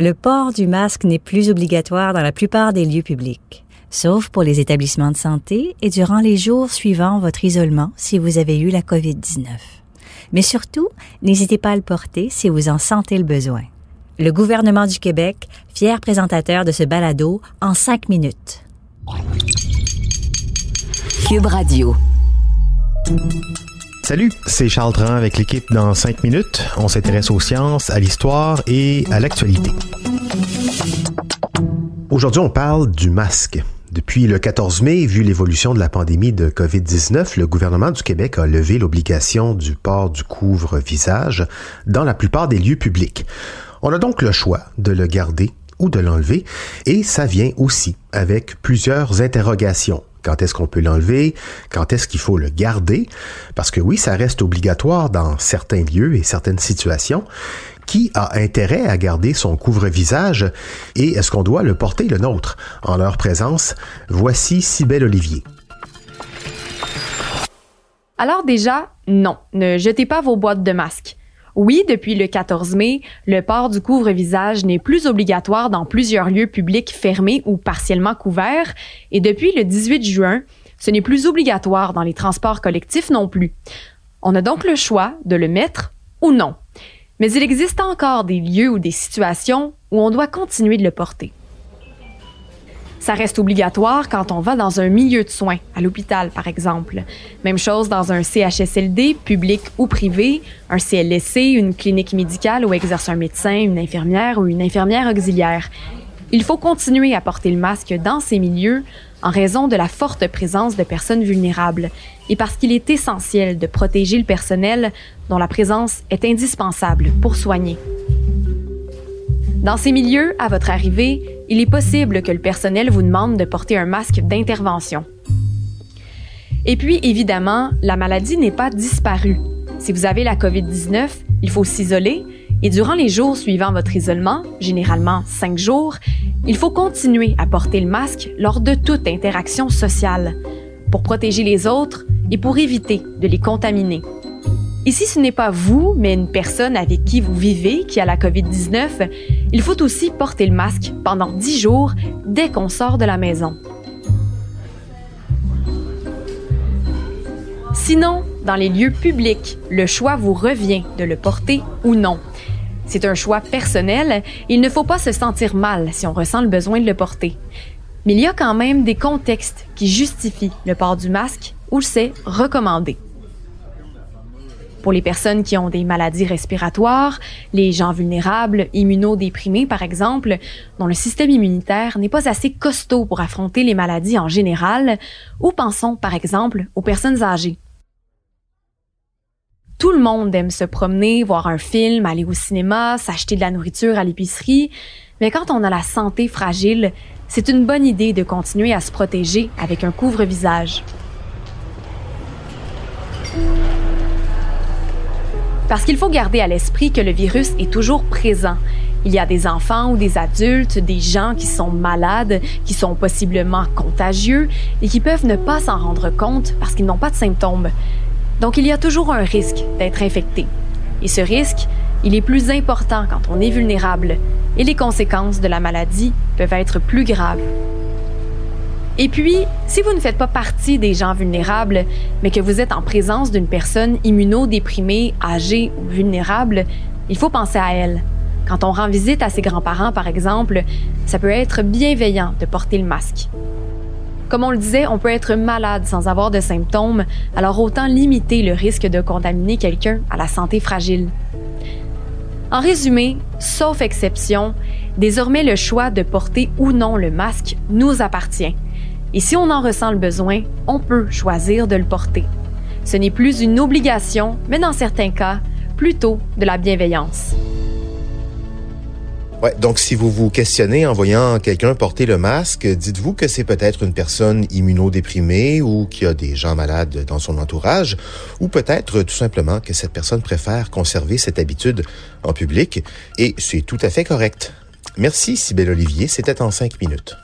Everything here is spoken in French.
Le port du masque n'est plus obligatoire dans la plupart des lieux publics, sauf pour les établissements de santé et durant les jours suivant votre isolement si vous avez eu la COVID-19. Mais surtout, n'hésitez pas à le porter si vous en sentez le besoin. Le gouvernement du Québec, fier présentateur de ce balado en cinq minutes. Cube Radio. Salut, c'est Charles Tran avec l'équipe dans 5 minutes. On s'intéresse aux sciences, à l'histoire et à l'actualité. Aujourd'hui, on parle du masque. Depuis le 14 mai, vu l'évolution de la pandémie de COVID-19, le gouvernement du Québec a levé l'obligation du port du couvre-visage dans la plupart des lieux publics. On a donc le choix de le garder ou de l'enlever, et ça vient aussi avec plusieurs interrogations. Quand est-ce qu'on peut l'enlever? Quand est-ce qu'il faut le garder? Parce que oui, ça reste obligatoire dans certains lieux et certaines situations. Qui a intérêt à garder son couvre-visage et est-ce qu'on doit le porter le nôtre? En leur présence, voici Cybelle Olivier. Alors déjà, non, ne jetez pas vos boîtes de masques. Oui, depuis le 14 mai, le port du couvre-visage n'est plus obligatoire dans plusieurs lieux publics fermés ou partiellement couverts, et depuis le 18 juin, ce n'est plus obligatoire dans les transports collectifs non plus. On a donc le choix de le mettre ou non. Mais il existe encore des lieux ou des situations où on doit continuer de le porter. Ça reste obligatoire quand on va dans un milieu de soins, à l'hôpital par exemple. Même chose dans un CHSLD, public ou privé, un CLSC, une clinique médicale où exerce un médecin, une infirmière ou une infirmière auxiliaire. Il faut continuer à porter le masque dans ces milieux en raison de la forte présence de personnes vulnérables et parce qu'il est essentiel de protéger le personnel dont la présence est indispensable pour soigner. Dans ces milieux, à votre arrivée, il est possible que le personnel vous demande de porter un masque d'intervention. Et puis, évidemment, la maladie n'est pas disparue. Si vous avez la COVID-19, il faut s'isoler et durant les jours suivant votre isolement, généralement cinq jours, il faut continuer à porter le masque lors de toute interaction sociale pour protéger les autres et pour éviter de les contaminer. Ici, ce n'est pas vous, mais une personne avec qui vous vivez qui a la COVID-19. Il faut aussi porter le masque pendant 10 jours dès qu'on sort de la maison. Sinon, dans les lieux publics, le choix vous revient de le porter ou non. C'est un choix personnel. Il ne faut pas se sentir mal si on ressent le besoin de le porter. Mais il y a quand même des contextes qui justifient le port du masque ou c'est recommandé pour les personnes qui ont des maladies respiratoires, les gens vulnérables, immunodéprimés par exemple, dont le système immunitaire n'est pas assez costaud pour affronter les maladies en général, ou pensons par exemple aux personnes âgées? Tout le monde aime se promener, voir un film, aller au cinéma, s'acheter de la nourriture à l'épicerie, mais quand on a la santé fragile, c'est une bonne idée de continuer à se protéger avec un couvre-visage. Parce qu'il faut garder à l'esprit que le virus est toujours présent. Il y a des enfants ou des adultes, des gens qui sont malades, qui sont possiblement contagieux et qui peuvent ne pas s'en rendre compte parce qu'ils n'ont pas de symptômes. Donc il y a toujours un risque d'être infecté. Et ce risque, il est plus important quand on est vulnérable et les conséquences de la maladie peuvent être plus graves. Et puis, si vous ne faites pas partie des gens vulnérables, mais que vous êtes en présence d'une personne immunodéprimée, âgée ou vulnérable, il faut penser à elle. Quand on rend visite à ses grands-parents, par exemple, ça peut être bienveillant de porter le masque. Comme on le disait, on peut être malade sans avoir de symptômes, alors autant limiter le risque de contaminer quelqu'un à la santé fragile. En résumé, sauf exception, désormais le choix de porter ou non le masque nous appartient. Et si on en ressent le besoin, on peut choisir de le porter. Ce n'est plus une obligation, mais dans certains cas, plutôt de la bienveillance. Ouais, donc si vous vous questionnez en voyant quelqu'un porter le masque, dites-vous que c'est peut-être une personne immunodéprimée ou qui a des gens malades dans son entourage, ou peut-être tout simplement que cette personne préfère conserver cette habitude en public, et c'est tout à fait correct. Merci Sybelle Olivier, c'était en cinq minutes.